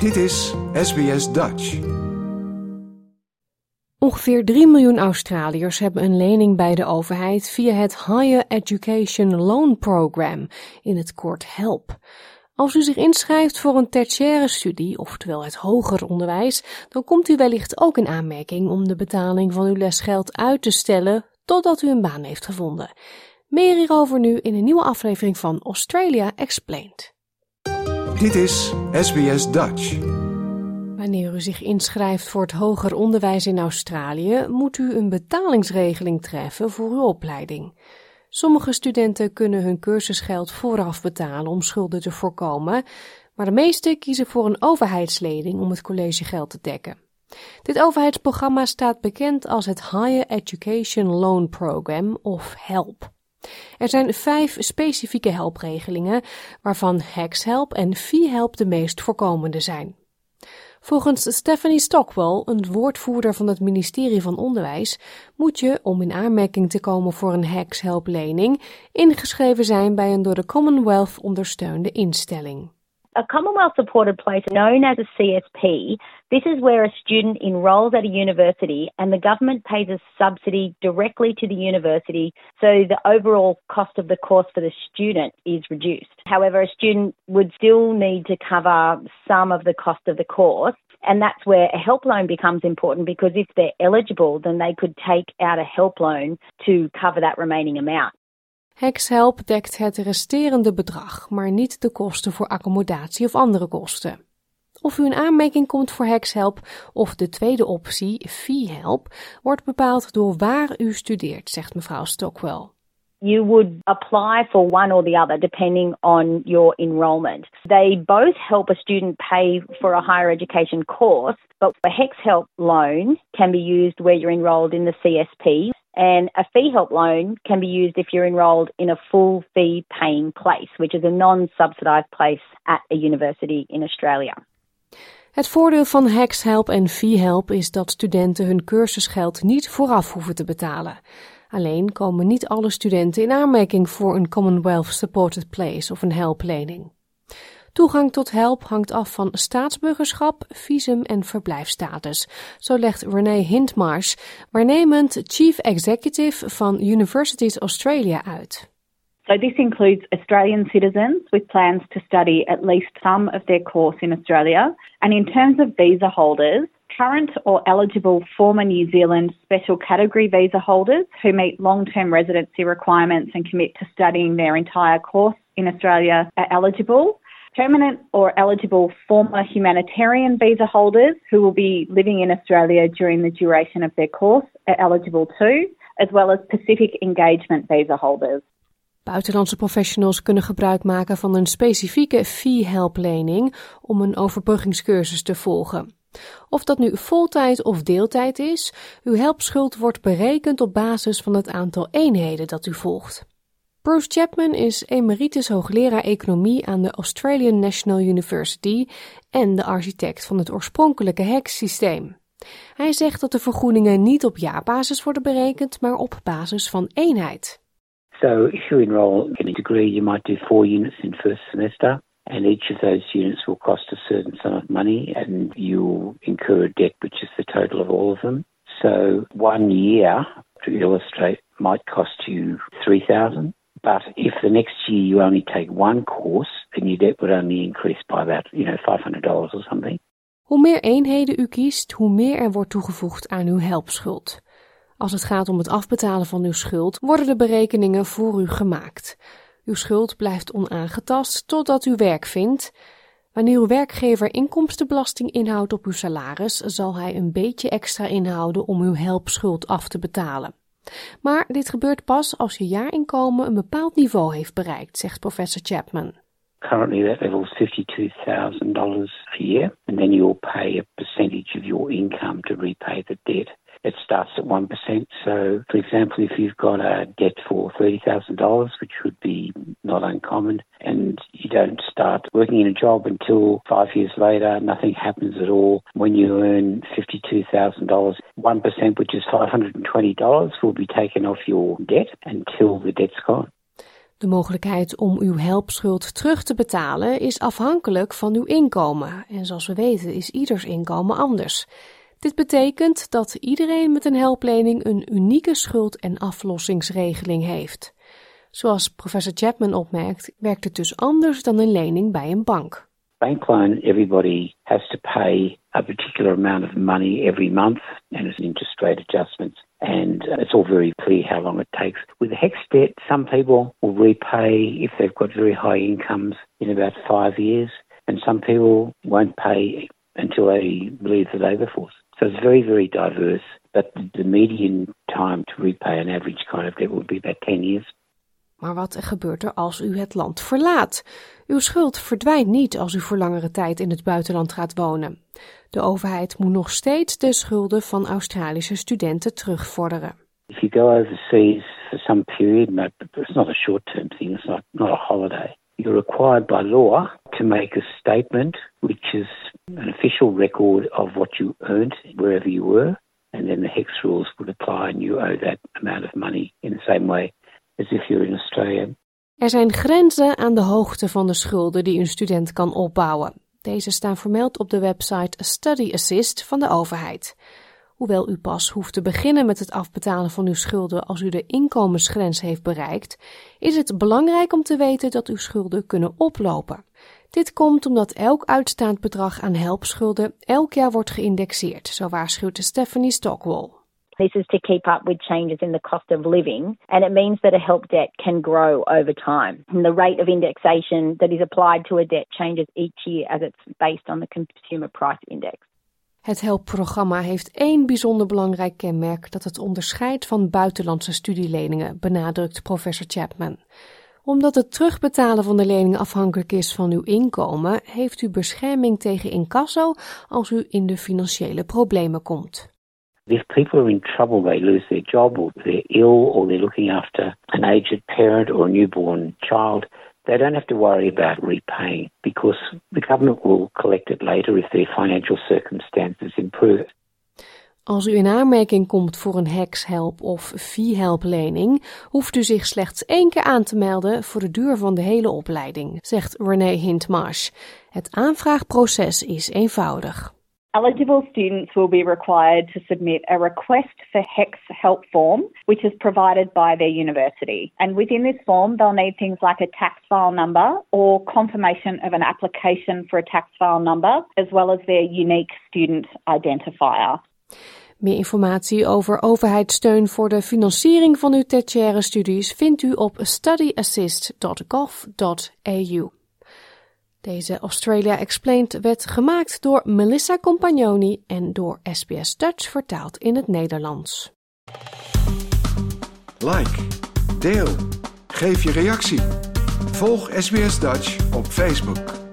Dit is SBS Dutch. Ongeveer 3 miljoen Australiërs hebben een lening bij de overheid via het Higher Education Loan Program, in het kort HELP. Als u zich inschrijft voor een tertiaire studie, oftewel het hoger onderwijs, dan komt u wellicht ook in aanmerking om de betaling van uw lesgeld uit te stellen totdat u een baan heeft gevonden. Meer hierover nu in een nieuwe aflevering van Australia Explained. Dit is SBS Dutch. Wanneer u zich inschrijft voor het hoger onderwijs in Australië, moet u een betalingsregeling treffen voor uw opleiding. Sommige studenten kunnen hun cursusgeld vooraf betalen om schulden te voorkomen, maar de meeste kiezen voor een overheidslening om het collegegeld te dekken. Dit overheidsprogramma staat bekend als het Higher Education Loan Program of HELP. Er zijn vijf specifieke helpregelingen, waarvan HEXHELP en VHELP de meest voorkomende zijn. Volgens Stephanie Stockwell, een woordvoerder van het ministerie van Onderwijs, moet je, om in aanmerking te komen voor een HEXHELP-lening, ingeschreven zijn bij een door de Commonwealth ondersteunde instelling. A Commonwealth supported place known as a CSP, this is where a student enrolls at a university and the government pays a subsidy directly to the university so the overall cost of the course for the student is reduced. However, a student would still need to cover some of the cost of the course and that's where a help loan becomes important because if they're eligible, then they could take out a help loan to cover that remaining amount. HexHelp dekt het resterende bedrag, maar niet de kosten voor accommodatie of andere kosten. Of u in aanmerking komt voor HexHelp of de tweede optie, VHelp, wordt bepaald door waar u studeert, zegt mevrouw Stockwell. You would apply for one or the other depending on your enrolment. They both help a student pay for a higher education course, but a HEX Help loan can be used where you're enrolled in the CSP and a fee help loan can be used if you're enrolled in a full fee paying place, which is a non subsidised place at a university in Australia. Het voordeel van HexHelp en VHelp is dat studenten hun cursusgeld niet vooraf hoeven te betalen. Alleen komen niet alle studenten in aanmerking voor een Commonwealth Supported Place of een helplening. Toegang tot help hangt af van staatsburgerschap, visum en verblijfsstatus. Zo legt Renee Hintmars, waarnemend Chief Executive van Universities Australia uit. So this includes Australian citizens with plans to study at least some of their course in Australia. And in terms of visa holders, current or eligible former New Zealand special category visa holders who meet long-term residency requirements and commit to studying their entire course in Australia are eligible. Permanent or eligible former humanitarian visa holders who will be living in Australia during the duration of their course are eligible too, as well as Pacific engagement visa holders. Buitenlandse professionals kunnen gebruik maken van een specifieke fee-help-lening om een overbruggingscursus te volgen. Of dat nu voltijd of deeltijd is, uw helpschuld wordt berekend op basis van het aantal eenheden dat u volgt. Bruce Chapman is emeritus hoogleraar economie aan de Australian National University en de architect van het oorspronkelijke HEX-systeem. Hij zegt dat de vergoedingen niet op jaarbasis worden berekend, maar op basis van eenheid. So if you enroll in a degree, you might do four units in first semester, and each of those units will cost a certain sum of money, and you'll incur a debt which is the total of all of them. So one year, to illustrate, might cost you three thousand. If the next year you only take one course, then your debt would only increase by about, you know, $500 or something. Hoe meer eenheden u kiest, hoe meer er wordt toegevoegd aan uw helpschuld. Als het gaat om het afbetalen van uw schuld, worden de berekeningen voor u gemaakt. Uw schuld blijft onaangetast totdat u werk vindt. Wanneer uw werkgever inkomstenbelasting inhoudt op uw salaris, zal hij een beetje extra inhouden om uw helpschuld af te betalen. Maar dit gebeurt pas als je jaarinkomen een bepaald niveau heeft bereikt, zegt professor Chapman. Currently that level is $52,000 a year and then you'll pay a percentage of your income to repay the debt. It starts at 1%. So, for example, if you've got a debt for $30,000, which would be not uncommon, and you don't start working in a job until five years later, nothing happens at all. When you earn $52,000, 1%, which is $520, will be taken off your debt until the debt's gone. De mogelijkheid om uw helpschuld terug te betalen is afhankelijk van uw inkomen. En zoals we weten is ieders inkomen anders. Dit betekent dat iedereen met een helplening een unieke schuld- en aflossingsregeling heeft. Zoals professor Chapman opmerkt, werkt het dus anders dan een lening bij een bank. Bank loan, everybody has to pay a particular amount of money every month, and there's interest rate adjustments, and it's all very clear how long it takes. With HEX debt, some people will repay if they've got very high incomes in about five years, and some people won't pay until they leave the labour force. So it's very, very diverse, but the median time to repay an average kind of debt would be about 10 years. Maar wat gebeurt er als u het land verlaat? Uw schuld verdwijnt niet als u voor langere tijd in het buitenland gaat wonen. De overheid moet nog steeds de schulden van Australische studenten terugvorderen. If you go overseas for some period, it's not a short-term thing, it's not, not a holiday. You're required by law to make a statement which is an official record of what you earned wherever you were, and then the HEX rules would apply and you owe that amount of money in the same way as in Australia. Er zijn grenzen aan de hoogte van de schulden die een student kan opbouwen. Deze staan vermeld op de website Study Assist van de overheid. Hoewel u pas hoeft te beginnen met het afbetalen van uw schulden als u de inkomensgrens heeft bereikt, is het belangrijk om te weten dat uw schulden kunnen oplopen. Dit komt omdat elk uitstaand bedrag aan helpschulden elk jaar wordt geïndexeerd, zo waarschuwt Stephanie Stockwell. This is to keep up with changes in the cost of living, and it means that a help debt can grow over time. And the rate of indexation that is applied to a debt changes each year as it's based on the Consumer Price Index. Het helpprogramma heeft één bijzonder belangrijk kenmerk dat het onderscheidt van buitenlandse studieleningen, benadrukt professor Chapman. Omdat het terugbetalen van de lening afhankelijk is van uw inkomen, heeft u bescherming tegen incasso als u in de financiële problemen komt. If people are in trouble, they lose their job, or they're ill, or they're looking after an aged parent or a newborn child, they don't have to worry about repaying because the government will collect it later if their financial circumstances improve. Als u in aanmerking komt voor een HEX-help of fee-help-lening, hoeft u zich slechts één keer aan te melden voor de duur van de hele opleiding, zegt Renee Hintmarsh. Het aanvraagproces is eenvoudig. Eligible students will be required to submit a request for HEX help form, which is provided by their university. And within this form, they'll need things like a tax file number or confirmation of an application for a tax file number, as well as their unique student identifier. Meer informatie over overheidssteun voor de financiering van uw tertiaire studies vindt u op studyassist.gov.au. Deze Australia Explained werd gemaakt door Melissa Compagnoni en door SBS Dutch vertaald in het Nederlands. Like, deel, geef je reactie. Volg SBS Dutch op Facebook.